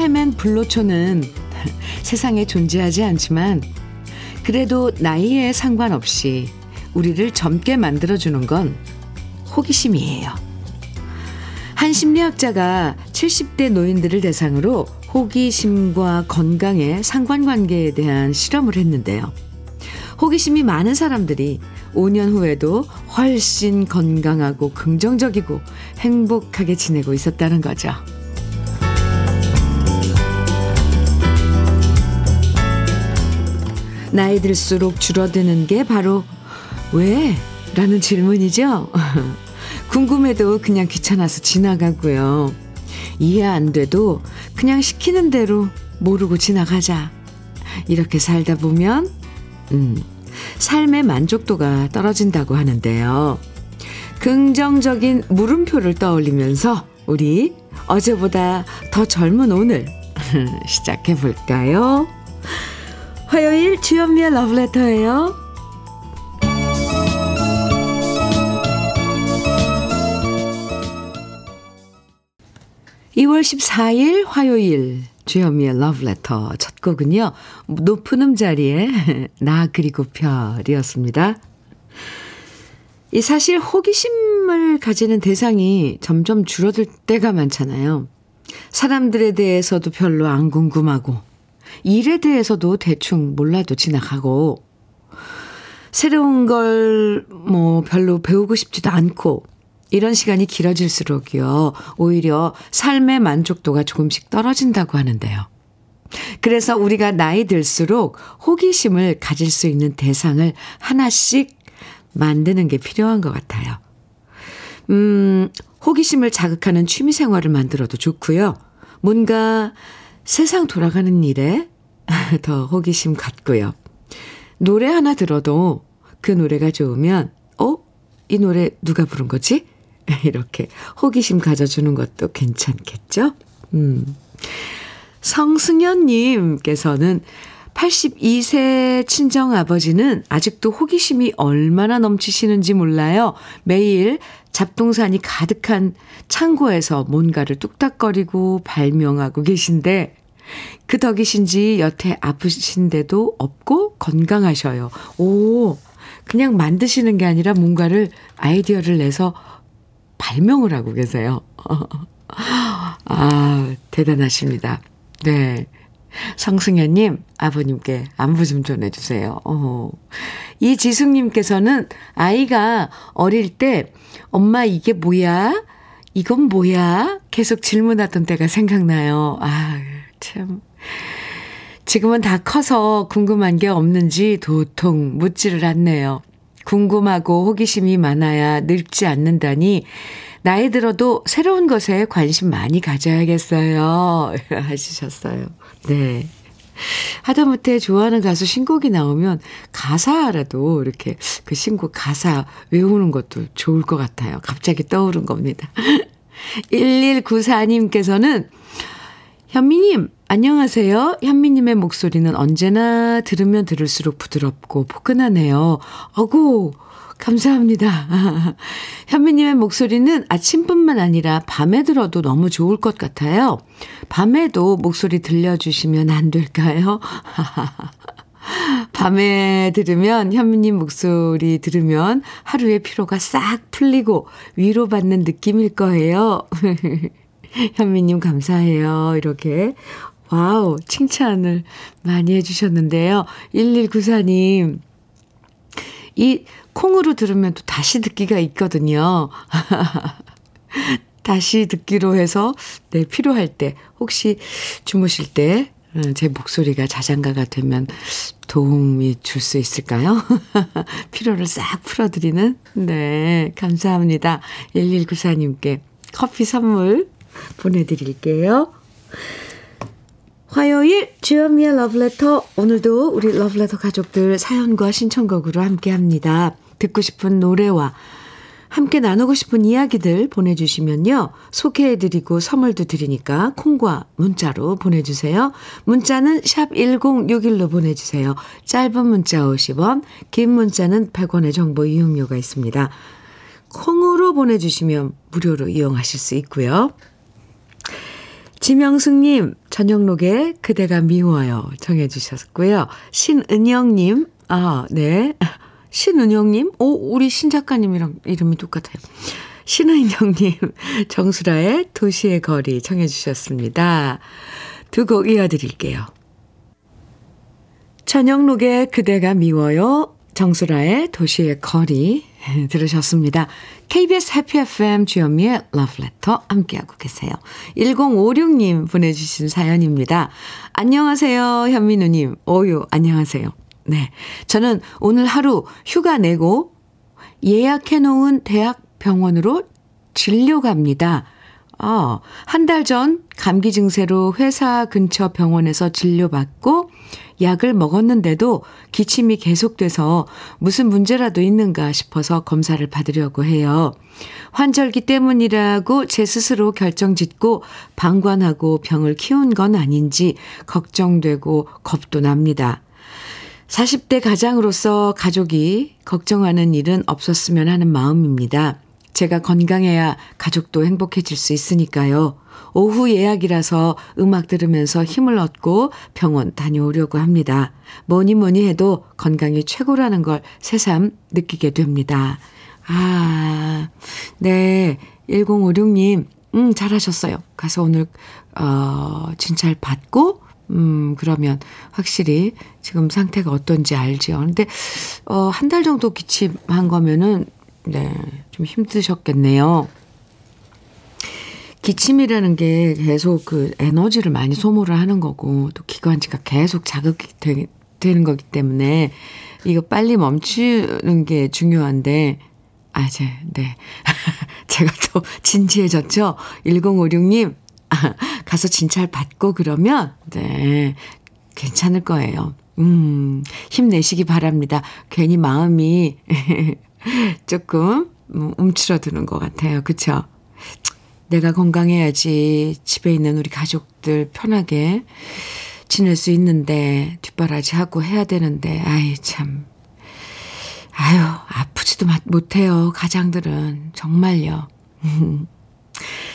헤맨 불로초는 세상에 존재하지 않지만 그래도 나이에 상관없이 우리를 젊게 만들어주는 건 호기심이에요. 한 심리학자가 70대 노인들을 대상으로 호기심과 건강의 상관관계에 대한 실험을 했는데요. 호기심이 많은 사람들이 5년 후에도 훨씬 건강하고 긍정적이고 행복하게 지내고 있었다는 거죠. 나이 들수록 줄어드는 게 바로 왜? 라는 질문이죠. 궁금해도 그냥 귀찮아서 지나가고요. 이해 안 돼도 그냥 시키는 대로 모르고 지나가자. 이렇게 살다 보면, 음, 삶의 만족도가 떨어진다고 하는데요. 긍정적인 물음표를 떠올리면서 우리 어제보다 더 젊은 오늘 시작해 볼까요? 화요일 주현미의 러브레터예요. 2월 14일 화요일 주현미의 러브레터 첫 곡은요. 높은 음자리에 나 그리고 별이었습니다. 이 사실 호기심을 가지는 대상이 점점 줄어들 때가 많잖아요. 사람들에 대해서도 별로 안 궁금하고 일에 대해서도 대충 몰라도 지나가고 새로운 걸 뭐 별로 배우고 싶지도 않고 이런 시간이 길어질수록요, 오히려 삶의 만족도가 조금씩 떨어진다고 하는데요. 그래서 우리가 나이 들수록 호기심을 가질 수 있는 대상을 하나씩 만드는 게 필요한 것 같아요. 음, 호기심을 자극하는 취미 생활을 만들어도 좋고요. 뭔가 세상 돌아가는 일에 더 호기심 갖고요. 노래 하나 들어도 그 노래가 좋으면, 어? 이 노래 누가 부른 거지? 이렇게 호기심 가져주는 것도 괜찮겠죠? 음. 성승현님께서는 82세 친정아버지는 아직도 호기심이 얼마나 넘치시는지 몰라요. 매일 잡동산이 가득한 창고에서 뭔가를 뚝딱거리고 발명하고 계신데 그 덕이신지 여태 아프신데도 없고 건강하셔요. 오, 그냥 만드시는 게 아니라 뭔가를 아이디어를 내서 발명을 하고 계세요. 아, 대단하십니다. 네. 성승현님, 아버님께 안부 좀 전해주세요. 어. 이지숙님께서는 아이가 어릴 때, 엄마 이게 뭐야? 이건 뭐야? 계속 질문하던 때가 생각나요. 아, 참. 지금은 다 커서 궁금한 게 없는지 도통 묻지를 않네요. 궁금하고 호기심이 많아야 늙지 않는다니 나이 들어도 새로운 것에 관심 많이 가져야겠어요. 하시셨어요. 네. 하다못해 좋아하는 가수 신곡이 나오면 가사라도 이렇게 그 신곡 가사 외우는 것도 좋을 것 같아요. 갑자기 떠오른 겁니다. 1194님께서는 현미님, 안녕하세요. 현미님의 목소리는 언제나 들으면 들을수록 부드럽고 포근하네요. 어구, 감사합니다. 현미님의 목소리는 아침뿐만 아니라 밤에 들어도 너무 좋을 것 같아요. 밤에도 목소리 들려주시면 안 될까요? 밤에 들으면, 현미님 목소리 들으면 하루의 피로가 싹 풀리고 위로받는 느낌일 거예요. 현미님 감사해요. 이렇게. Wow, 칭찬을 많이 해주셨는데요. 1194님. 이 콩으로 들으면 또 다시 듣기가 있거든요. 다시 듣기로 해서, 네, 필요할 때, 혹시 주무실 때, 음, 제 목소리가 자장가가 되면 도움이 줄 수 있을까요? 피로를 싹 풀어드리는? 네, 감사합니다. 1194님께 커피 선물 보내드릴게요. 화요일 주현미의 러브레터 오늘도 우리 러브레터 가족들 사연과 신청곡으로 함께합니다. 듣고 싶은 노래와 함께 나누고 싶은 이야기들 보내주시면요. 소개해드리고 선물도 드리니까 콩과 문자로 보내주세요. 문자는 샵 1061로 보내주세요. 짧은 문자 50원, 긴 문자는 100원의 정보 이용료가 있습니다. 콩으로 보내주시면 무료로 이용하실 수 있고요. 지명숙님, 저녁록에 그대가 미워요. 정해주셨고요. 신은영님, 아, 네. 신은영님? 오, 우리 신 작가님이랑 이름이 똑같아요. 신은영님, 정수라의 도시의 거리 청해주셨습니다. 두 곡 이어드릴게요. 저녁록에 그대가 미워요. 정수라의 도시의 거리 들으셨습니다. KBS 해피 FM 주현미의 러브레터 함께하고 계세요. 1056님 보내주신 사연입니다. 안녕하세요 현민우님. 오유 안녕하세요. 네. 저는 오늘 하루 휴가 내고 예약해놓은 대학 병원으로 진료 갑니다. 아, 한 달 전 감기 증세로 회사 근처 병원에서 진료받고 약을 먹었는데도 기침이 계속돼서 무슨 문제라도 있는가 싶어서 검사를 받으려고 해요. 환절기 때문이라고 제 스스로 결정 짓고 방관하고 병을 키운 건 아닌지 걱정되고 겁도 납니다. 40대 가장으로서 가족이 걱정하는 일은 없었으면 하는 마음입니다. 제가 건강해야 가족도 행복해질 수 있으니까요. 오후 예약이라서 음악 들으면서 힘을 얻고 병원 다녀오려고 합니다. 뭐니 뭐니 해도 건강이 최고라는 걸 새삼 느끼게 됩니다. 아, 네. 1056님, 음, 잘하셨어요. 가서 오늘, 어, 진찰 받고, 음, 그러면 확실히 지금 상태가 어떤지 알죠. 근데, 어, 한 달 정도 기침한 거면은, 네, 좀 힘드셨겠네요. 기침이라는 게 계속 그 에너지를 많이 소모를 하는 거고 또 기관지가 계속 자극이 되, 되는 거기 때문에 이거 빨리 멈추는 게 중요한데 아, 제, 네. 제가 또 진지해졌죠? 1056님, 가서 진찰 받고 그러면, 네. 괜찮을 거예요. 음, 힘내시기 바랍니다. 괜히 마음이 조금 음, 움츠러드는 것 같아요. 그쵸? 내가 건강해야지 집에 있는 우리 가족들 편하게 지낼 수 있는데 뒷바라지 하고 해야 되는데 아이 참. 아유 아프지도 못해요 가장들은. 정말요.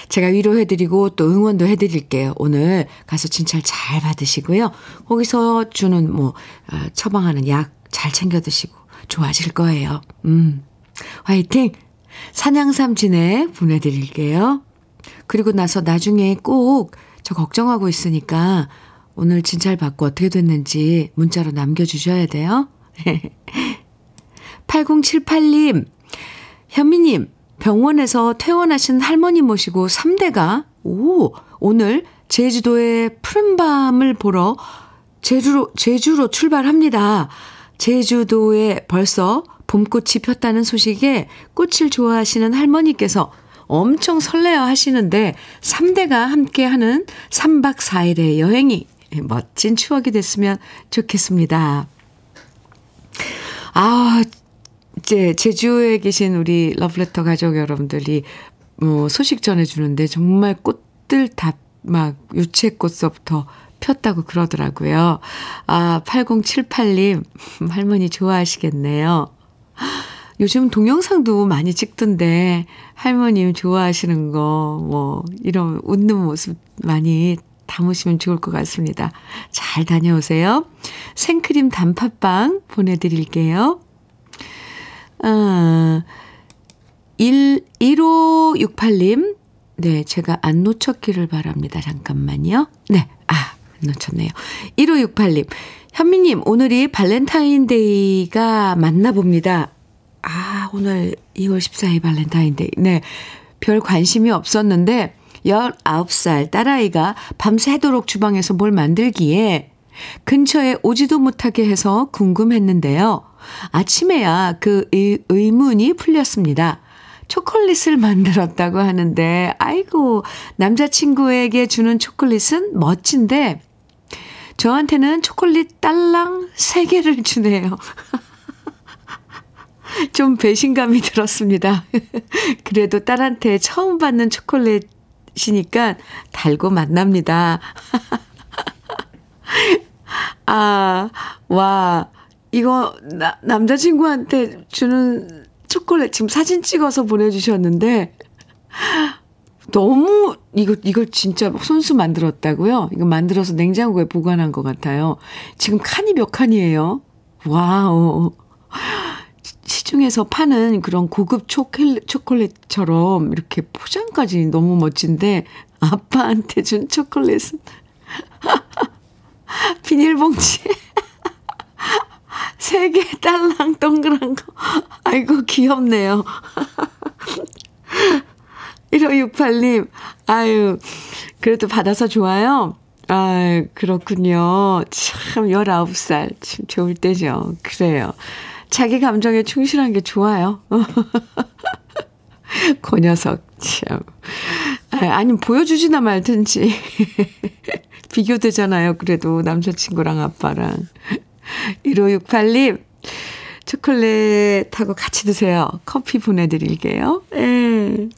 제가 위로해드리고 또 응원도 해드릴게요. 오늘 가서 진찰 잘 받으시고요. 거기서 주는 뭐 어, 처방하는 약 잘 챙겨 드시고 좋아질 거예요 음 화이팅 산양삼 진해 보내드릴게요 그리고 나서 나중에 꼭 저 걱정하고 있으니까 오늘 진찰 받고 어떻게 됐는지 문자로 남겨주셔야 돼요. 8078님, 현미님, 병원에서 퇴원하신 할머니 모시고 3대가, 오, 오늘 제주도의 푸른밤을 보러 제주로, 제주로 출발합니다. 제주도에 벌써 봄꽃이 폈다는 소식에 꽃을 좋아하시는 할머니께서 엄청 설레어 하시는데 3대가 함께 하는 3박 4일의 여행이 멋진 추억이 됐으면 좋겠습니다. 아, 이제 제주에 계신 우리 러브레터 가족 여러분들이 뭐 소식 전해주는데 정말 꽃들 다 막 유채꽃서부터 폈다고 그러더라고요. 아, 8078님, 할머니 좋아하시겠네요. 요즘 동영상도 많이 찍던데 할머님 좋아하시는 거, 뭐, 이런 웃는 모습 많이 담으시면 좋을 것 같습니다. 잘 다녀오세요. 생크림 단팥빵 보내드릴게요. 아, 1, 1568님. 네, 제가 안 놓쳤기를 바랍니다. 잠깐만요. 네, 아, 놓쳤네요. 1568님. 현미님, 오늘이 발렌타인데이가 맞나 봅니다. 아, 오늘 2월 14일 발렌타인데이. 네. 별 관심이 없었는데 19살 딸아이가 밤새도록 주방에서 뭘 만들기에 근처에 오지도 못하게 해서 궁금했는데요. 아침에야 그 의문이 풀렸습니다. 초콜릿을 만들었다고 하는데, 아이고, 남자친구에게 주는 초콜릿은 멋진데, 저한테는 초콜릿 딸랑 3개를 주네요. 좀 배신감이 들었습니다. 그래도 딸한테 처음 받는 초콜릿이니까 달고 만납니다. 아, 와, 이거 나, 남자친구한테 주는 초콜릿 지금 사진 찍어서 보내주셨는데 너무 이거 이걸 진짜 손수 만들었다고요? 이거 만들어서 냉장고에 보관한 것 같아요. 지금 칸이 몇 칸이에요? Wow. 시중에서 파는 그런 고급 초콜릿, 초콜릿처럼 이렇게 포장까지 너무 멋진데 아빠한테 준 초콜릿은 비닐봉지에 세 개 딸랑 동그란 거. 아이고 귀엽네요. 1568님, 아유, 그래도 받아서 좋아요? 아, 그렇군요. 참, 19살. 참 좋을 때죠. 그래요. 자기 감정에 충실한 게 좋아요. 그 녀석, 참. 아, 아니, 보여주지나 말든지. 비교되잖아요. 그래도 남자친구랑 아빠랑. 1568님, 초콜릿하고 같이 드세요. 커피 보내드릴게요. 예.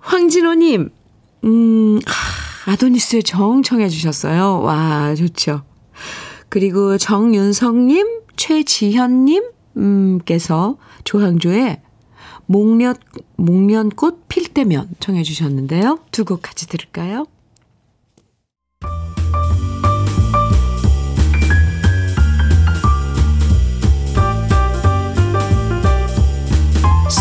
황진호님, 음, 아도니스의 정 청해주셨어요. 와, 좋죠. 그리고 정윤성님, 최지현님, 음,께서 조항조의 목련, 목련꽃 필 때면 청해주셨는데요. 두 곡 같이 들을까요?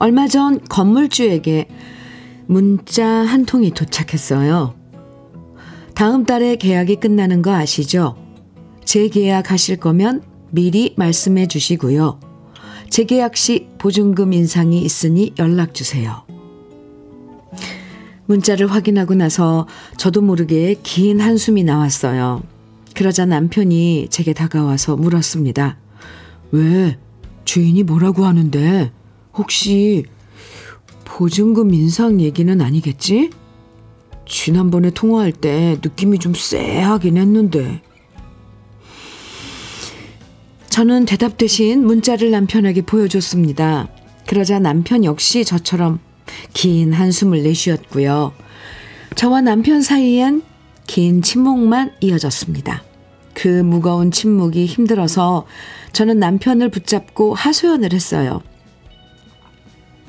얼마 전 건물주에게 문자 한 통이 도착했어요. 다음 달에 계약이 끝나는 거 아시죠? 재계약하실 거면 미리 말씀해 주시고요. 재계약 시 보증금 인상이 있으니 연락 주세요. 문자를 확인하고 나서 저도 모르게 긴 한숨이 나왔어요. 그러자 남편이 제게 다가와서 물었습니다. 왜? 주인이 뭐라고 하는데? 혹시 보증금 인상 얘기는 아니겠지? 지난번에 통화할 때 느낌이 좀 쎄하긴 했는데. 저는 대답 대신 문자를 남편에게 보여줬습니다. 그러자 남편 역시 저처럼 긴 한숨을 내쉬었고요. 저와 남편 사이엔 긴 침묵만 이어졌습니다. 그 무거운 침묵이 힘들어서 저는 남편을 붙잡고 하소연을 했어요.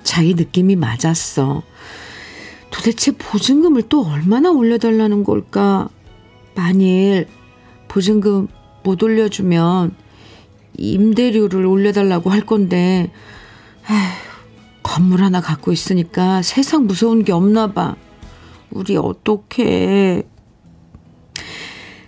자기 느낌이 맞았어. 도대체 보증금을 또 얼마나 올려달라는 걸까? 만일 보증금 못 올려주면 임대료를 올려달라고 할 건데, 에휴, 건물 하나 갖고 있으니까 세상 무서운 게 없나 봐. 우리 어떡해.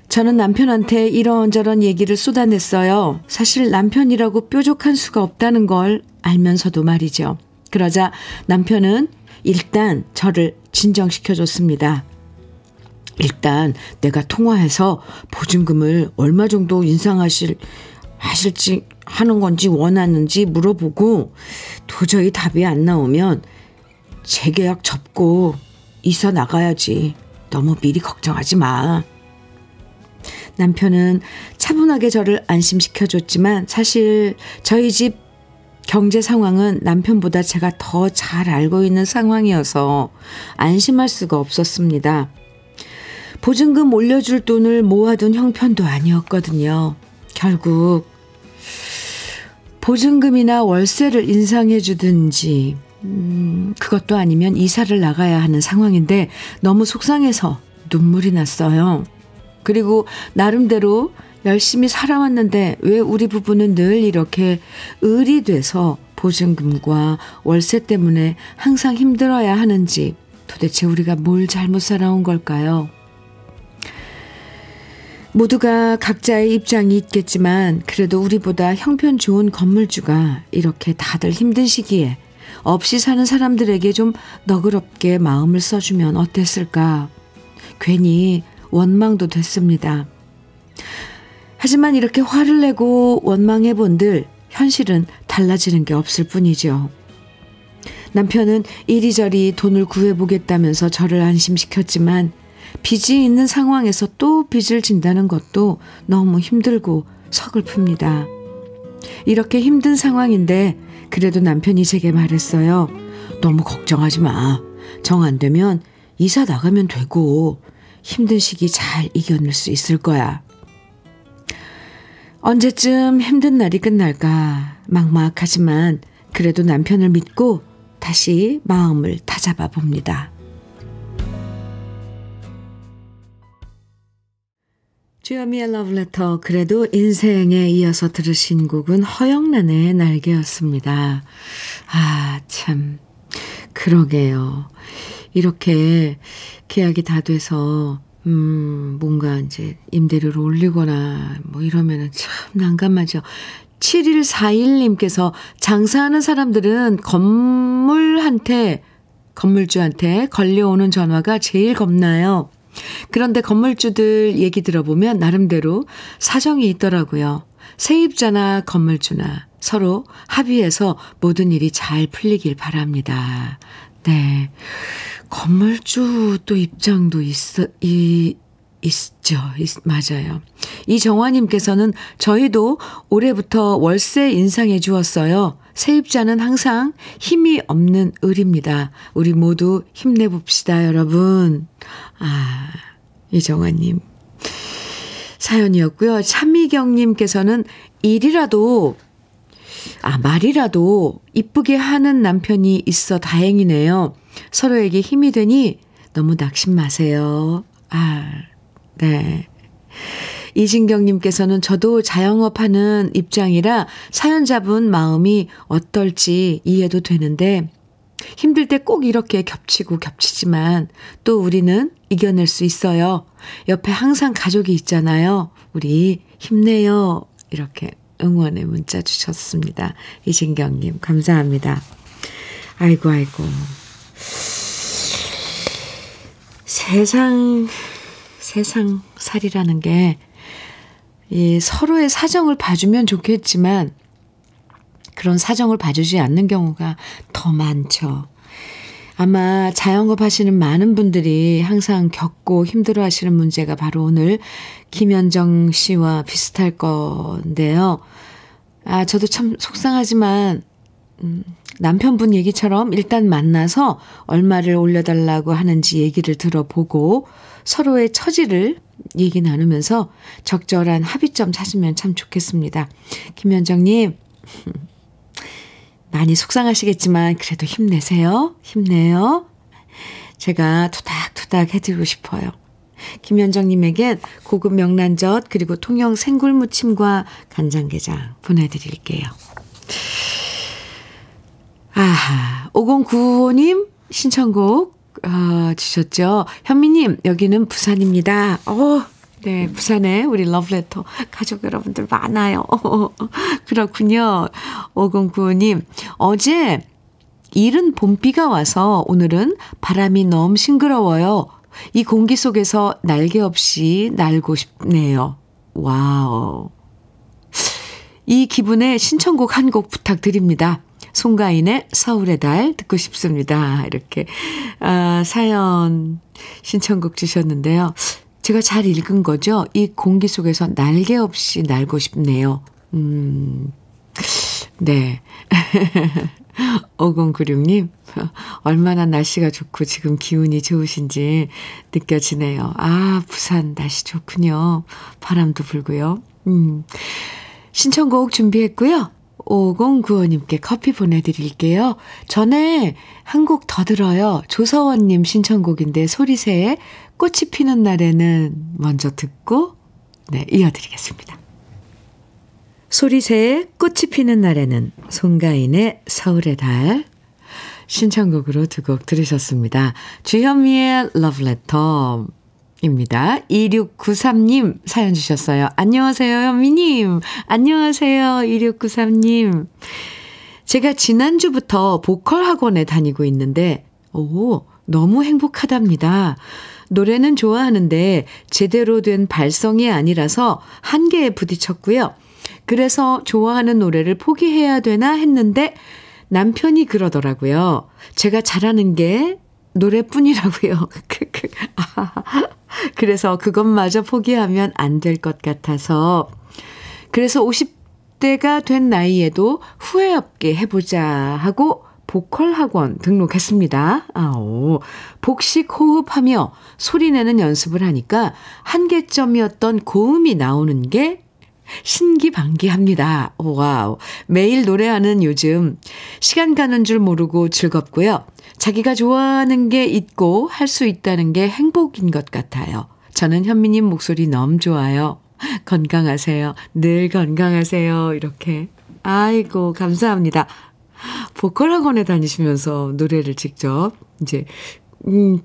저는 남편한테 이런저런 얘기를 쏟아냈어요. 사실 남편이라고 뾰족한 수가 없다는 걸 알면서도 말이죠. 그러자 남편은 일단 저를 진정시켜줬습니다. 일단 내가 통화해서 보증금을 얼마 정도 인상하실 하실지 하는 건지 원하는지 물어보고 도저히 답이 안 나오면 재계약 접고 이사 나가야지. 너무 미리 걱정하지 마. 남편은 차분하게 저를 안심시켜줬지만 사실 저희 집 경제 상황은 남편보다 제가 더 잘 알고 있는 상황이어서 안심할 수가 없었습니다. 보증금 올려줄 돈을 모아둔 형편도 아니었거든요. 결국 보증금이나 월세를 인상해 주든지 음, 그것도 아니면 이사를 나가야 하는 상황인데 너무 속상해서 눈물이 났어요. 그리고 나름대로 열심히 살아왔는데 왜 우리 부부는 늘 이렇게 을이 돼서 보증금과 월세 때문에 항상 힘들어야 하는지 도대체 우리가 뭘 잘못 살아온 걸까요? 모두가 각자의 입장이 있겠지만 그래도 우리보다 형편 좋은 건물주가 이렇게 다들 힘든 시기에 없이 사는 사람들에게 좀 너그럽게 마음을 써주면 어땠을까? 괜히 원망도 됐습니다. 하지만 이렇게 화를 내고 원망해 본들 현실은 달라지는 게 없을 뿐이죠. 남편은 이리저리 돈을 구해보겠다면서 저를 안심시켰지만 빚이 있는 상황에서 또 빚을 진다는 것도 너무 힘들고 서글픕니다. 이렇게 힘든 상황인데 그래도 남편이 제게 말했어요. 너무 걱정하지 마. 정 안 되면 이사 나가면 되고 힘든 시기 잘 이겨낼 수 있을 거야. 언제쯤 힘든 날이 끝날까 막막하지만 그래도 남편을 믿고 다시 마음을 다잡아 봅니다. 주여미의 러브레터 그래도 인생에 이어서 들으신 곡은 허영란의 날개였습니다. 아 참 그러게요. 이렇게 계약이 다 돼서 음 뭔가 이제 임대료를 올리거나 뭐 이러면은 참 난감하죠. 7141님께서 장사하는 사람들은 건물한테 건물주한테 걸려오는 전화가 제일 겁나요. 그런데 건물주들 얘기 들어보면 나름대로 사정이 있더라고요. 세입자나 건물주나 서로 합의해서 모든 일이 잘 풀리길 바랍니다. 네. 건물주 또 입장도 있어, 이, 있죠. 있, 맞아요. 이정화님께서는 저희도 올해부터 월세 인상해 주었어요. 세입자는 항상 힘이 없는 을입니다. 우리 모두 힘내봅시다, 여러분. 아, 이정화님. 사연이었고요. 참미경님께서는 일이라도, 아, 말이라도 이쁘게 하는 남편이 있어 다행이네요. 서로에게 힘이 되니 너무 낙심 마세요. 아, 네. 이진경님께서는 저도 자영업하는 입장이라 사연자분 마음이 어떨지 이해도 되는데 힘들 때 꼭 이렇게 겹치고 겹치지만 또 우리는 이겨낼 수 있어요. 옆에 항상 가족이 있잖아요. 우리 힘내요. 이렇게 응원의 문자 주셨습니다. 이진경님, 감사합니다. 아이고, 아이고. 세상, 세상 살이라는 게, 이 서로의 사정을 봐주면 좋겠지만, 그런 사정을 봐주지 않는 경우가 더 많죠. 아마 자영업 하시는 많은 분들이 항상 겪고 힘들어 하시는 문제가 바로 오늘 김현정 씨와 비슷할 건데요. 아, 저도 참 속상하지만, 음, 남편분 얘기처럼 일단 만나서 얼마를 올려달라고 하는지 얘기를 들어보고 서로의 처지를 얘기 나누면서 적절한 합의점 찾으면 참 좋겠습니다. 김현정님, 많이 속상하시겠지만 그래도 힘내세요. 힘내요. 제가 토닥토닥 해드리고 싶어요. 김현정님에겐 고급 명란젓 그리고 통영 생굴무침과 간장게장 보내드릴게요. 아하, 5095님 신청곡 어, 주셨죠. 현미님 여기는 부산입니다. 어, 네, 부산에 우리 러브레터 가족 여러분들 많아요. 그렇군요. 5095님, 어제 이른 봄비가 와서 오늘은 바람이 너무 싱그러워요. 이 공기 속에서 날개 없이 날고 싶네요. wow. 이 기분에 신청곡 한 곡 부탁드립니다. 송가인의 서울의 달 듣고 싶습니다. 이렇게, 아, 사연 신청곡 주셨는데요. 제가 잘 읽은 거죠? 이 공기 속에서 날개 없이 날고 싶네요. 음, 네. 5096님, 얼마나 날씨가 좋고 지금 기운이 좋으신지 느껴지네요. 아, 부산 날씨 좋군요. 바람도 불고요. 음. 신청곡 준비했고요. 5095님께 커피 보내드릴게요. 전에 한 곡 더 들어요. 조서원님 신청곡인데 소리새에 꽃이 피는 날에는 먼저 듣고, 네, 이어드리겠습니다. 소리새에 꽃이 피는 날에는 송가인의 서울의 달 신청곡으로 두 곡 들으셨습니다. 주현미의 러브레터 입니다. 2693님 사연 주셨어요. 안녕하세요, 현미님. 안녕하세요, 2693님. 제가 지난주부터 보컬 학원에 다니고 있는데, 오, 너무 행복하답니다. 노래는 좋아하는데 제대로 된 발성이 아니라서 한계에 부딪혔고요. 그래서 좋아하는 노래를 포기해야 되나 했는데 남편이 그러더라고요. 제가 잘하는 게 노래뿐이라고요. 그래서 그것마저 포기하면 안 될 것 같아서 그래서 50대가 된 나이에도 후회 없게 해보자 하고 보컬 학원 등록했습니다. 아오. 복식 호흡하며 소리내는 연습을 하니까 한계점이었던 고음이 나오는 게 신기반기합니다. wow. 매일 노래하는 요즘 시간 가는 줄 모르고 즐겁고요. 자기가 좋아하는 게 있고 할 수 있다는 게 행복인 것 같아요. 저는 현미님 목소리 너무 좋아요. 건강하세요. 늘 건강하세요. 이렇게. 아이고, 감사합니다. 보컬 학원에 다니시면서 노래를 직접 이제 음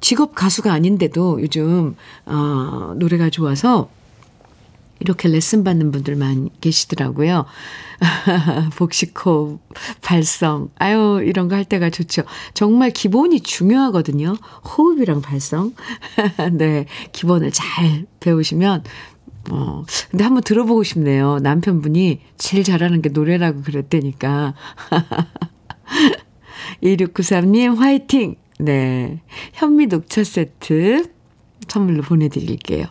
직업 가수가 아닌데도 요즘 어 노래가 좋아서 이렇게 레슨 받는 분들 많이 계시더라고요. 복식호흡, 발성. 아유, 이런 거 할 때가 좋죠. 정말 기본이 중요하거든요. 호흡이랑 발성. 네. 기본을 잘 배우시면 어, 근데 한번 들어보고 싶네요. 남편분이 제일 잘하는 게 노래라고 그랬다니까. 2693님, 화이팅! 네. 현미 녹차 세트 선물로 보내드릴게요.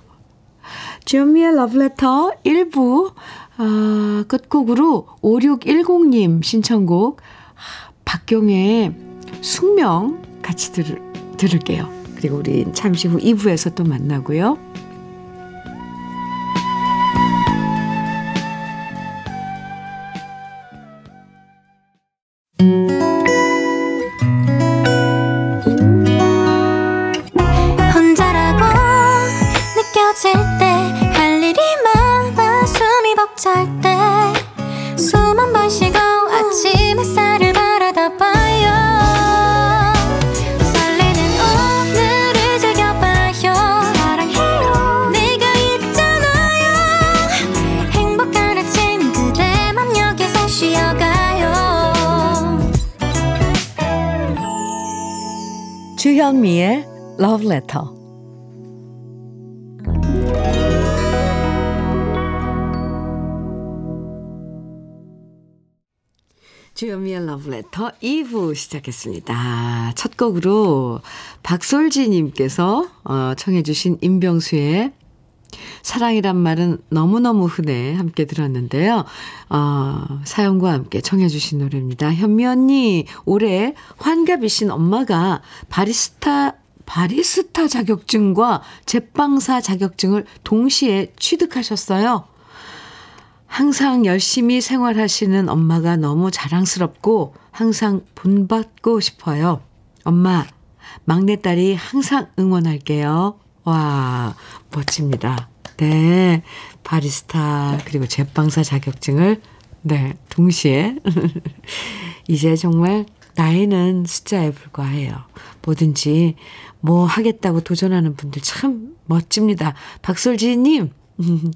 주현미의 러브레터 1부, 아, 끝곡으로 5610님 신청곡, 박경의 숙명 같이 들, 들을게요. 그리고 우리 잠시 후 2부에서 또 만나고요. 주현미의 Love Letter. 주현미의 Love Letter 2부 시작했습니다. 첫 곡으로 박솔지님께서 어, 청해주신 임병수의 사랑이란 말은 너무너무 흔해 함께 들었는데요. 어, 사연과 함께 청해주신 노래입니다. 현미 언니, 올해 환갑이신 엄마가 바리스타, 바리스타 자격증과 제빵사 자격증을 동시에 취득하셨어요. 항상 열심히 생활하시는 엄마가 너무 자랑스럽고 항상 본받고 싶어요. 엄마, 막내딸이 항상 응원할게요. 와, 멋집니다. 네. 바리스타, 그리고 제빵사 자격증을, 네, 동시에. 이제 정말 나이는 숫자에 불과해요. 뭐든지 뭐 하겠다고 도전하는 분들 참 멋집니다. 박솔지님,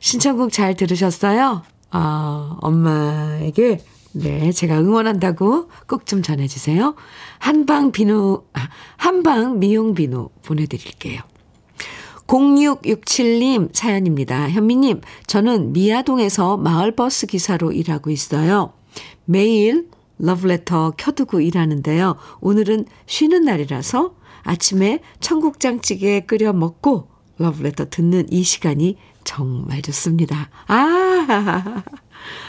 신청곡 잘 들으셨어요? 아, 엄마에게, 네, 제가 응원한다고 꼭 좀 전해주세요. 한방 비누, 아, 한방 미용 비누 보내드릴게요. 0667님 사연입니다. 현미님, 저는 미아동에서 마을버스 기사로 일하고 있어요. 매일 러브레터 켜두고 일하는데요. 오늘은 쉬는 날이라서 아침에 청국장찌개 끓여 먹고 러브레터 듣는 이 시간이 정말 좋습니다. 아,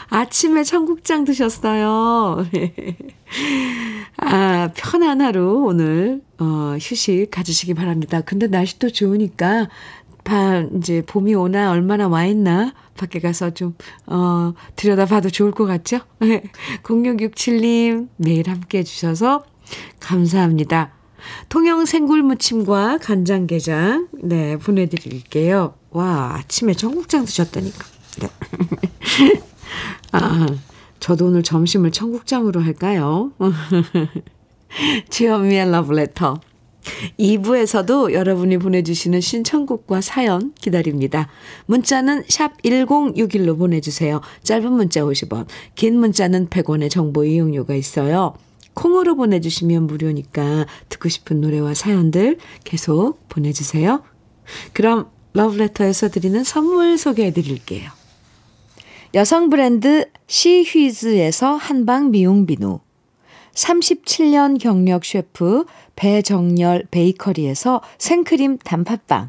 아침에 청국장 드셨어요. 아, 편한 하루 오늘, 어, 휴식 가지시기 바랍니다. 근데 날씨도 좋으니까, 바, 이제 봄이 오나 얼마나 와 있나 밖에 가서 좀, 어, 들여다봐도 좋을 것 같죠? 0667님, 매일 함께 해주셔서 감사합니다. 통영 생굴무침과 간장게장, 네, 보내드릴게요. 와, 아침에 청국장 드셨다니까. 네. 아, 저도 오늘 점심을 청국장으로 할까요? 주현미의 러브레터. 2부에서도 여러분이 보내주시는 신청곡과 사연 기다립니다. 문자는 샵 1061로 보내주세요. 짧은 문자 50원, 긴 문자는 100원의 정보 이용료가 있어요. 콩으로 보내주시면 무료니까 듣고 싶은 노래와 사연들 계속 보내주세요. 그럼 러브레터에서 드리는 선물 소개해 드릴게요. 여성 브랜드 시휘즈에서 한방 미용 비누 37년 경력 셰프 배정열 베이커리에서 생크림 단팥빵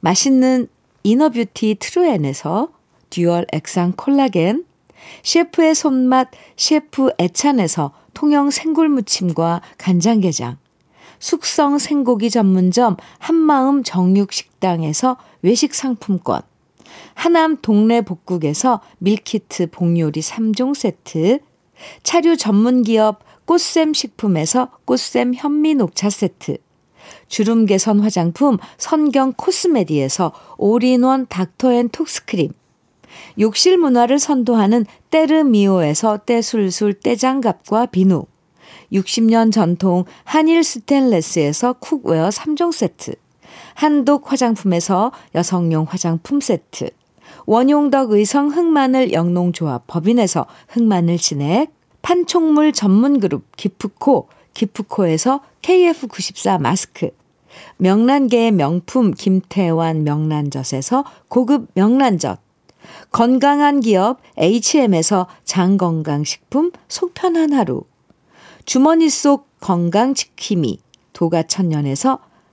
맛있는 inner beauty 트루엔에서 dual 액상 콜라겐 셰프의 손맛 셰프 애찬에서 통영 생굴무침과 간장게장 숙성 생고기 전문점 한마음 정육식당에서 외식 상품권 하남 동네 복국에서 밀키트 복요리 3종 세트, 차류 전문 기업 꽃샘 식품에서 꽃샘 현미 녹차 세트, 주름 개선 화장품 선경 코스메디에서 올인원 닥터앤 톡스크림, 욕실 문화를 선도하는 때르미오에서 때술술 때장갑과 비누, 60년 전통 한일 스텐레스에서 cookware 3종 세트, 한독 화장품에서 여성용 화장품 세트, 원용덕 의성 흑마늘 영농조합 법인에서 흑마늘 진액, 판촉물 전문 그룹 기프코, 기프코에서 KF94 마스크, 명란계의 명품 김태환 명란젓에서 고급 명란젓, 건강한 기업 HM에서 장건강식품 속편한 하루, 주머니 속 건강지킴이 도가천년에서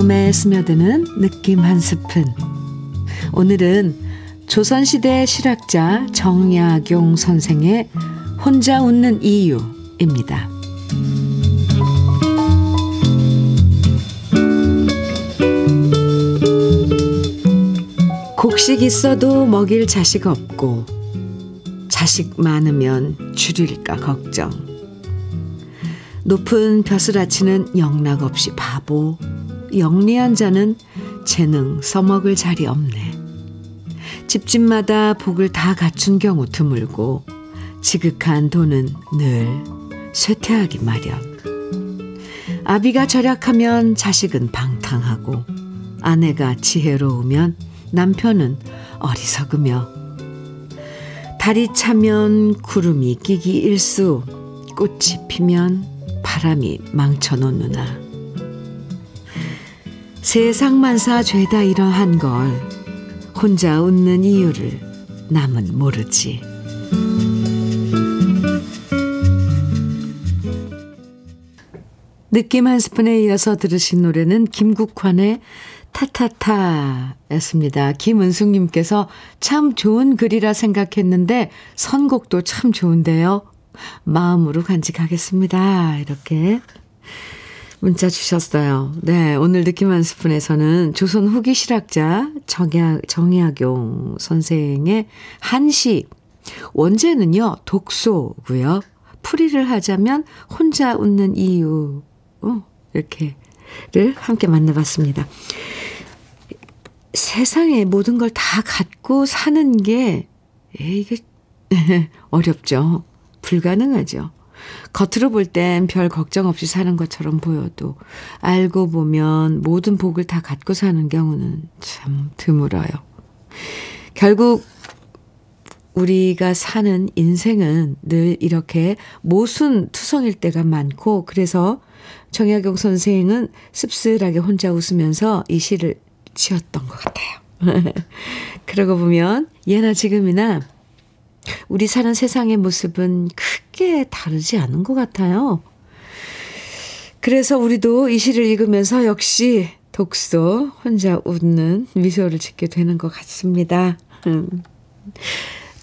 마음에 스며드는 느낌 한 스푼. 오늘은 조선시대 실학자 정약용 선생의 혼자 웃는 이유입니다. 곡식 있어도 먹일 자식 없고 자식 많으면 줄일까 걱정. 높은 벼슬아치는 영락 없이 바보, 영리한 자는 재능 써먹을 자리 없네. 집집마다 복을 다 갖춘 경우 드물고 지극한 돈은 늘 쇠퇴하기 마련. 아비가 절약하면 자식은 방탕하고 아내가 지혜로우면 남편은 어리석으며 달이 차면 구름이 끼기 일수 꽃이 피면 바람이 망쳐놓느나 세상만사 죄다 이러한 걸 혼자 웃는 이유를 남은 모르지. 느낌 한 스푼에 이어서 들으신 노래는 김국환의 타타타였습니다. 김은숙님께서 참 좋은 글이라 생각했는데 선곡도 참 좋은데요. 마음으로 간직하겠습니다. 이렇게 문자 주셨어요. 네, 오늘 느낌 한 스푼에서는 조선 후기 실학자 정약, 정약용 선생의 한시, 원제는요, 독소고요. 풀이를 하자면 혼자 웃는 이유, 어, 이렇게를 함께 만나봤습니다. 세상에 모든 걸 다 갖고 사는 게, 이게 어렵죠. 불가능하죠. 겉으로 볼 땐 별 걱정 없이 사는 것처럼 보여도 알고 보면 모든 복을 다 갖고 사는 경우는 참 드물어요. 결국 우리가 사는 인생은 늘 이렇게 모순투성일 때가 많고 그래서 정약용 선생은 씁쓸하게 혼자 웃으면서 이 시를 지었던 것 같아요. 그러고 보면 예나 지금이나 우리 사는 세상의 모습은 크게 다르지 않은 것 같아요. 그래서 우리도 이 시를 읽으면서 역시 독서 혼자 웃는 미소를 짓게 되는 것 같습니다. 음.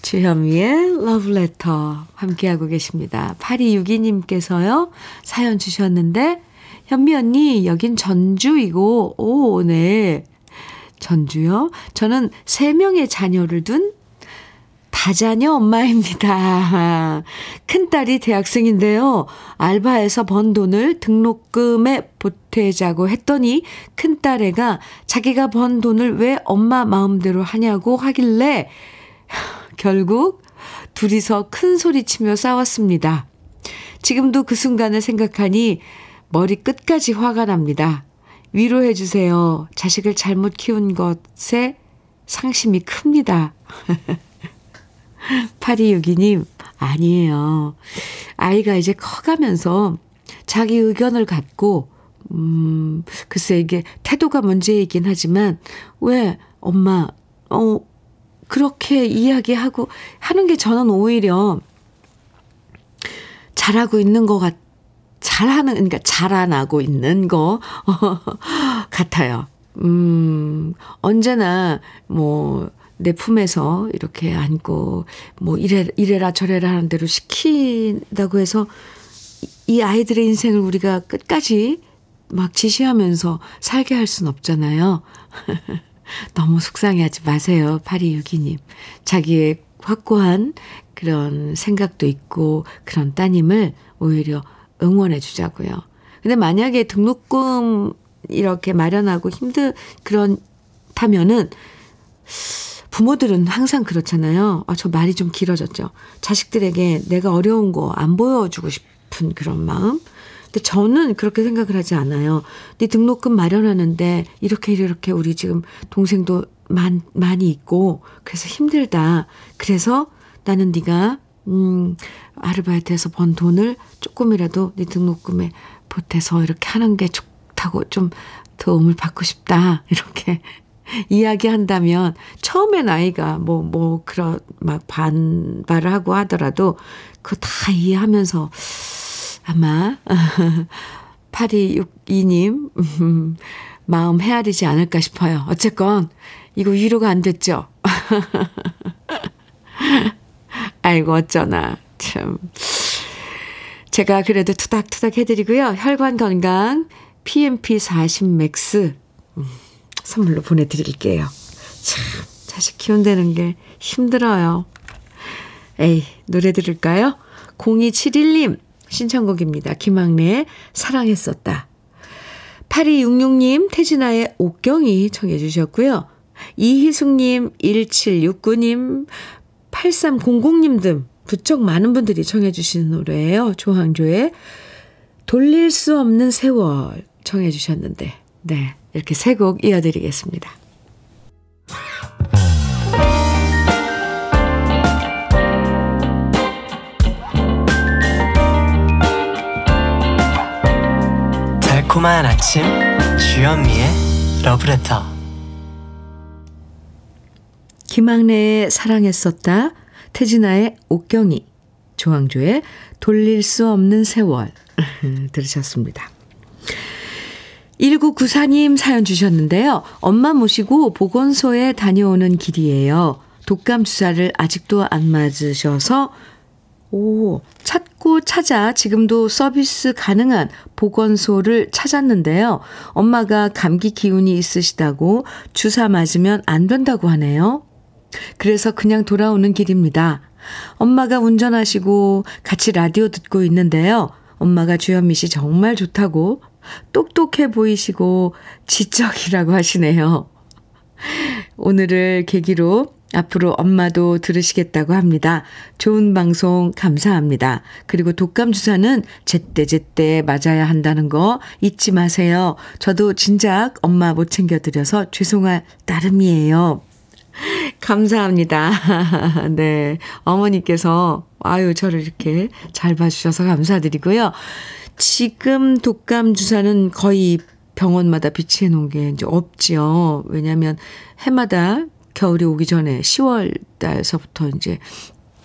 주현미의 러브레터 함께하고 계십니다. 8262님께서요, 사연 주셨는데, 현미 언니, 여긴 전주이고, 오, 네. 전주요? 저는 3명의 자녀를 둔 다자녀 엄마입니다. 큰딸이 대학생인데요. 알바에서 번 돈을 등록금에 보태자고 했더니 큰딸애가 자기가 번 돈을 왜 엄마 마음대로 하냐고 하길래 결국 둘이서 큰 소리 치며 싸웠습니다. 지금도 그 순간을 생각하니 머리 끝까지 화가 납니다. 위로해 주세요. 자식을 잘못 키운 것에 상심이 큽니다. 8262님, 아니에요. 아이가 이제 커가면서 자기 의견을 갖고, 음, 글쎄 이게 태도가 문제이긴 하지만, 왜 엄마, 어, 그렇게 이야기하고 하는 게 저는 오히려 잘하고 있는 것 같, 잘하는, 그러니까 자라나고 있는 거 같아요. 음, 언제나 뭐, 내 품에서 이렇게 안고, 뭐, 이래, 이래라 저래라 하는 대로 시킨다고 해서 이 아이들의 인생을 우리가 끝까지 막 지시하면서 살게 할 순 없잖아요. 너무 속상해하지 마세요. 8262님. 자기의 확고한 그런 생각도 있고 그런 따님을 오히려 응원해 주자고요. 근데 만약에 등록금 이렇게 마련하고 힘들 그렇다면은 부모들은 항상 그렇잖아요. 아, 저 말이 좀 길어졌죠. 자식들에게 내가 어려운 거 안 보여주고 싶은 그런 마음. 근데 저는 그렇게 생각을 하지 않아요. 네 등록금 마련하는데 이렇게 이렇게 우리 지금 동생도 많, 많이 있고 그래서 힘들다. 그래서 나는 네가 음 아르바이트해서 번 돈을 조금이라도 네 등록금에 보태서 이렇게 하는 게 좋다고 좀 도움을 받고 싶다. 이렇게 이야기한다면 처음엔 아이가 뭐뭐 뭐 그런 막 반발을 하고 하더라도 그거 다 이해하면서 아마 8262님 마음 헤아리지 않을까 싶어요. 어쨌건 이거 위로가 안 됐죠. 아이고 어쩌나 참. 제가 그래도 투닥투닥 해드리고요. 혈관 건강 PMP 40 맥스 음, 선물로 보내드릴게요. 참 자식 키운다는 게 힘들어요. 에이 노래 들을까요? 0271님 신청곡입니다. 김학래의 사랑했었다. 8266님, 태진아의 옥경이 청해 주셨고요. 이희숙님, 1769님, 8300님 등 부쩍 많은 분들이 청해 주신 노래예요. 조항조의 돌릴 수 없는 세월 청해 주셨는데 네, 이렇게 세 곡 이어드리겠습니다. 달콤한 아침 주현미의 러브레터 김학래의 사랑했었다 태진아의 옥경이 조항조의 돌릴 수 없는 세월 들으셨습니다. 1994님 사연 주셨는데요. 엄마 모시고 보건소에 다녀오는 길이에요. 독감 주사를 아직도 안 맞으셔서 오, 찾고 찾아 지금도 서비스 가능한 보건소를 찾았는데요. 엄마가 감기 기운이 있으시다고 주사 맞으면 안 된다고 하네요. 그래서 그냥 돌아오는 길입니다. 엄마가 운전하시고 같이 라디오 듣고 있는데요. 엄마가 주현미 씨 정말 좋다고 똑똑해 보이시고 지적이라고 하시네요. 오늘을 계기로 앞으로 엄마도 들으시겠다고 합니다. 좋은 방송 감사합니다. 그리고 독감 주사는 제때제때 맞아야 한다는 거 잊지 마세요. 저도 진작 엄마 못 챙겨드려서 죄송할 따름이에요. 감사합니다. 네. 어머니께서, 아유, 저를 이렇게 잘 봐주셔서 감사드리고요. 지금 독감 주사는 거의 병원마다 비치해 놓은 게 이제 없지요. 왜냐하면 해마다 겨울이 오기 전에 10월 달서부터 이제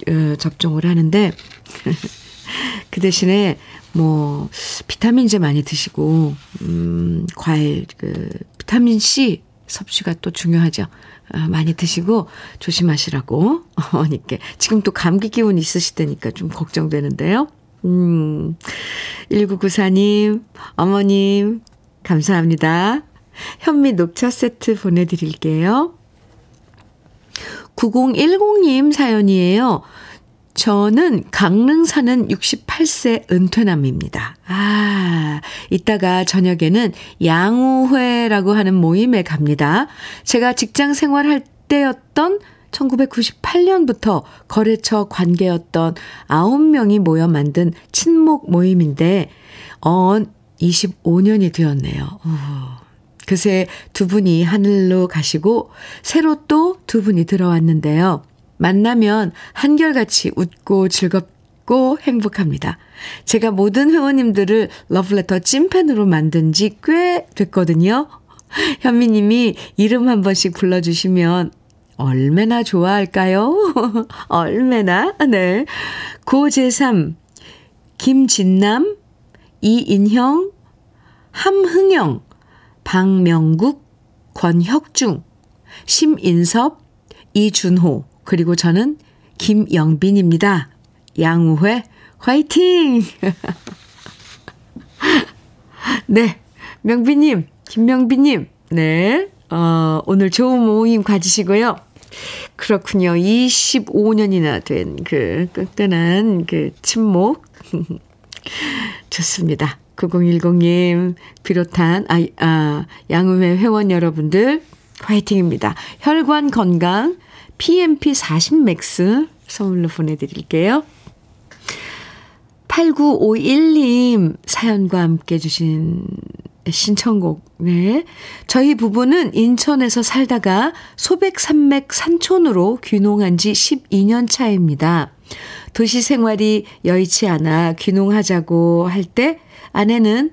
어, 접종을 하는데 그 대신에 뭐 비타민제 많이 드시고 음 과일 그 비타민 C 섭취가 또 중요하죠. 어, 많이 드시고 조심하시라고 어머니께 지금 또 감기 기운 있으시다니까 좀 걱정되는데요. 음 1994님 어머님 감사합니다. 현미 녹차 세트 보내드릴게요. 9010님 사연이에요. 저는 강릉 사는 68세 은퇴남입니다. 아, 이따가 저녁에는 양우회라고 하는 모임에 갑니다. 제가 직장 생활할 때였던 1998년부터 거래처 관계였던 9명이 모여 만든 친목 모임인데, 언 25년이 되었네요. 그새 두 분이 하늘로 가시고, 새로 또 두 분이 들어왔는데요. 만나면 한결같이 웃고 즐겁고 행복합니다. 제가 모든 회원님들을 러브레터 찐팬으로 만든 지 꽤 됐거든요. 현미님이 이름 한 번씩 불러주시면 얼마나 좋아할까요? 얼마나? 네. 고재삼, 김진남, 이인형, 함흥영, 박명국, 권혁중, 심인섭, 이준호, 그리고 저는 김영빈입니다. 양우회, 화이팅! 네. 명빈님, 김명빈님, 네. 어, 오늘 좋은 모임 가지시고요. 그렇군요. 25년이나 된 그 끈끈한 그 친목. 좋습니다. 9010님 비롯한 아, 아, 양음회 회원 여러분들 화이팅입니다. 혈관 건강 PMP 40 맥스 선물로 보내드릴게요. 8951님 사연과 함께 주신 신청곡, 네. 저희 부부는 인천에서 살다가 소백산맥 산촌으로 귀농한 지 12년 차입니다. 도시 생활이 여의치 않아 귀농하자고 할 때 아내는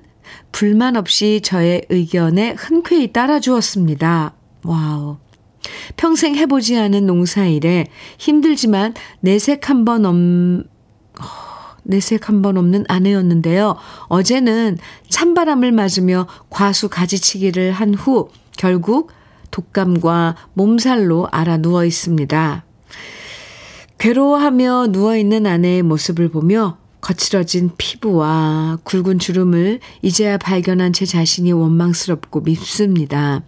불만 없이 저의 의견에 흔쾌히 따라주었습니다. wow. 평생 해보지 않은 농사일에 힘들지만 내색 한번 엄, 내색 한 번 없는 아내였는데요. 어제는 찬바람을 맞으며 과수 가지치기를 한 후 결국 독감과 몸살로 알아 누워 있습니다. 괴로워하며 누워있는 아내의 모습을 보며 거칠어진 피부와 굵은 주름을 이제야 발견한 제 자신이 원망스럽고 밉습니다.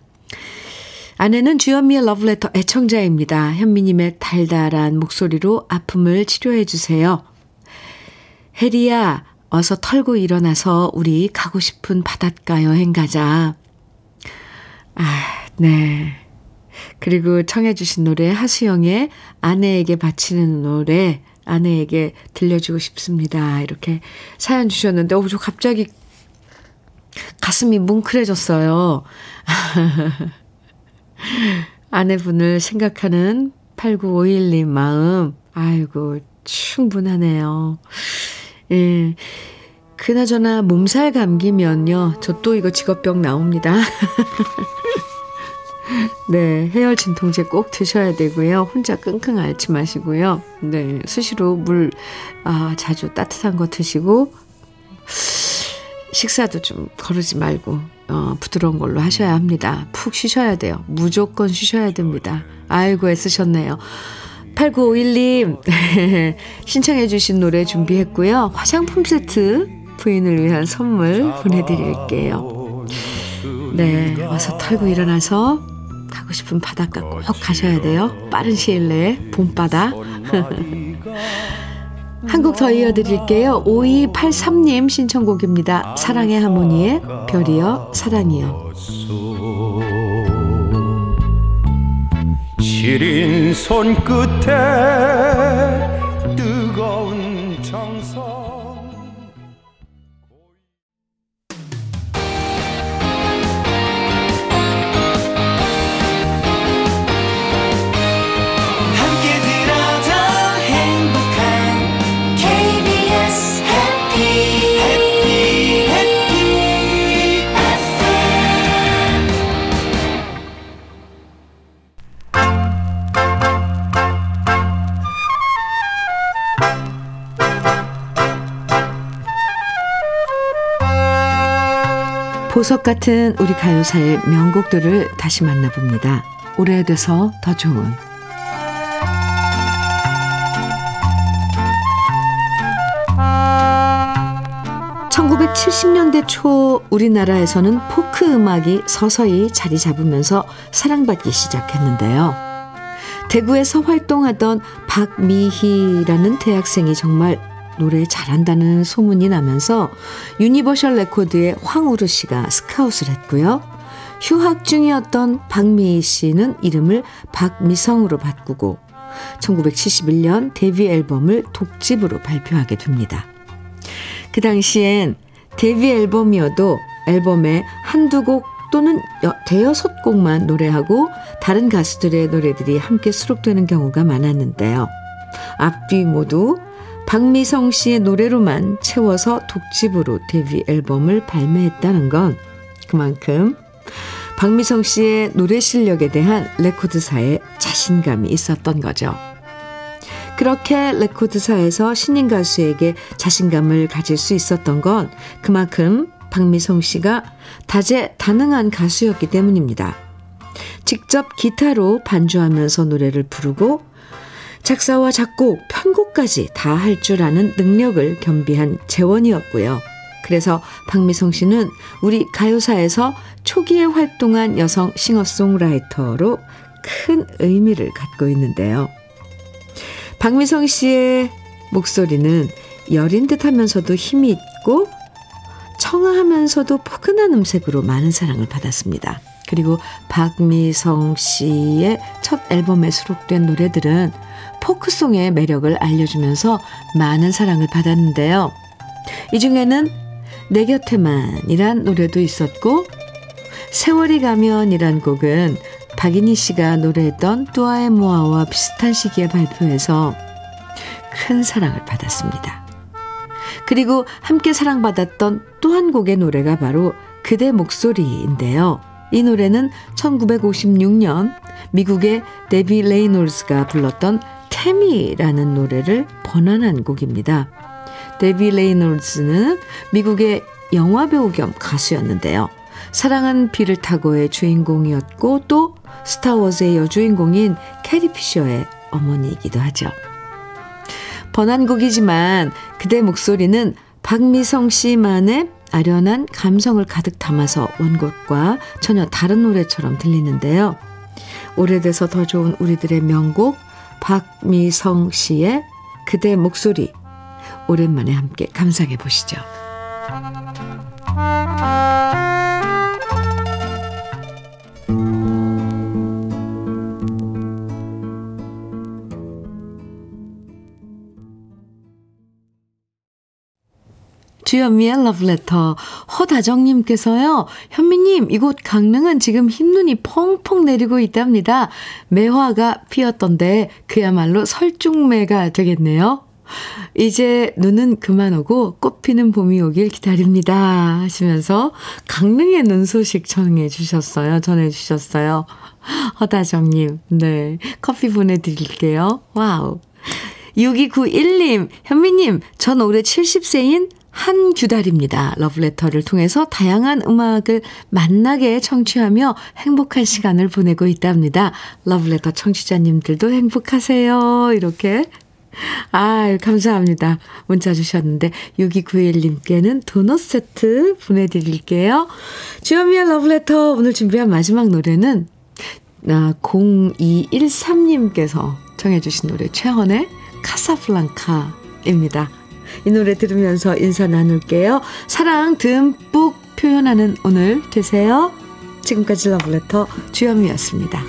아내는 주현미의 러브레터 애청자입니다. 현미님의 달달한 목소리로 아픔을 치료해 주세요. 혜리야, 어서 털고 일어나서 우리 가고 싶은 바닷가 여행 가자. 아, 네. 그리고 청해주신 노래 하수영의 아내에게 바치는 노래 아내에게 들려주고 싶습니다. 이렇게 사연 주셨는데, 어, 저 갑자기 가슴이 뭉클해졌어요. 아내분을 생각하는 8951님 마음, 아이고, 충분하네요. 예. 그나저나 몸살 감기면요. 저 또 이거 직업병 나옵니다. 네, 해열 진통제 꼭 드셔야 되고요. 혼자 끙끙 앓지 마시고요. 네, 수시로 물, 아, 자주 따뜻한 거 드시고, 식사도 좀 거르지 말고, 어, 부드러운 걸로 하셔야 합니다. 푹 쉬셔야 돼요. 무조건 쉬셔야 됩니다. 아이고, 애쓰셨네요. 8951님, 신청해주신 노래 준비했고요. 화장품 세트 부인을 위한 선물 보내드릴게요. 네, 와서 털고 일어나서 가고 싶은 바닷가 꼭 가셔야 돼요. 빠른 시일 내에 봄바다. 한곡 더 이어드릴게요. 5283님 신청곡입니다. 사랑의 하모니의 별이여 사랑이여. 시린 손끝에 보석 같은 우리 가요사의 명곡들을 다시 만나봅니다. 오래돼서 더 좋은 1970년대 초 우리나라에서는 포크 음악이 서서히 자리 잡으면서 사랑받기 시작했는데요. 대구에서 활동하던 박미희라는 대학생이 정말 노래 잘한다는 소문이 나면서 유니버셜 레코드의 황우루 씨가 스카웃을 했고요. 휴학 중이었던 박미희 씨는 이름을 박미성으로 바꾸고 1971년 데뷔 앨범을 독집으로 발표하게 됩니다. 그 당시엔 데뷔 앨범이어도 앨범에 한두 곡 또는 대여섯 곡만 노래하고 다른 가수들의 노래들이 함께 수록되는 경우가 많았는데요. 앞뒤 모두 박미성 씨의 노래로만 채워서 독집으로 데뷔 앨범을 발매했다는 건 그만큼 박미성 씨의 노래 실력에 대한 레코드사에 자신감이 있었던 거죠. 그렇게 레코드사에서 신인 가수에게 자신감을 가질 수 있었던 건 그만큼 박미성 씨가 다재다능한 가수였기 때문입니다. 직접 기타로 반주하면서 노래를 부르고 작사와 작곡, 편곡까지 다 할 줄 아는 능력을 겸비한 재원이었고요. 그래서 박미성 씨는 우리 가요사에서 초기에 활동한 여성 싱어송라이터로 큰 의미를 갖고 있는데요. 박미성 씨의 목소리는 여린 듯 하면서도 힘이 있고 청아하면서도 포근한 음색으로 많은 사랑을 받았습니다. 그리고 박미성 씨의 첫 앨범에 수록된 노래들은 포크송의 매력을 알려주면서 많은 사랑을 받았는데요. 이 중에는 내 곁에만이란 노래도 있었고 세월이 가면이란 곡은 박인희 씨가 노래했던 뚜아의 모아와 비슷한 시기에 발표해서 큰 사랑을 받았습니다. 그리고 함께 사랑받았던 또 한 곡의 노래가 바로 그대 목소리인데요. 이 노래는 1956년 미국의 데비 레이놀스가 불렀던 태미라는 노래를 번안한 곡입니다. 데비 레이놀스는 미국의 영화배우 겸 가수였는데요. 사랑은 비를 타고의 주인공이었고 또 스타워즈의 여주인공인 캐리 피셔의 어머니이기도 하죠. 번안곡이지만 그대 목소리는 박미성 씨만의 아련한 감성을 가득 담아서 원곡과 전혀 다른 노래처럼 들리는데요. 오래돼서 더 좋은 우리들의 명곡 박미성 씨의 그대 목소리 오랜만에 함께 감상해 보시죠. 주현미의 러브레터 허다정님께서요. 현미님 이곳 강릉은 지금 흰눈이 펑펑 내리고 있답니다. 매화가 피었던데 그야말로 설중매가 되겠네요. 이제 눈은 그만 오고 꽃 피는 봄이 오길 기다립니다. 하시면서 강릉의 눈 소식 전해 주셨어요. 전해 주셨어요. 허다정님, 네. 커피 보내드릴게요. wow. 6291님, 현미님, 전 올해 70세인 한규달입니다. 러브레터를 통해서 다양한 음악을 만나게 청취하며 행복한 시간을 보내고 있답니다. 러브레터 청취자님들도 행복하세요. 이렇게. 아, 감사합니다. 문자 주셨는데 6291님께는 도넛 세트 보내드릴게요. 주현미의 러브레터 오늘 준비한 마지막 노래는 아, 0213님께서 정해주신 노래 최헌의 카사블랑카입니다. 이 노래 들으면서 인사 나눌게요. 사랑 듬뿍 표현하는 오늘 되세요. 지금까지 러브레터 주현미였습니다.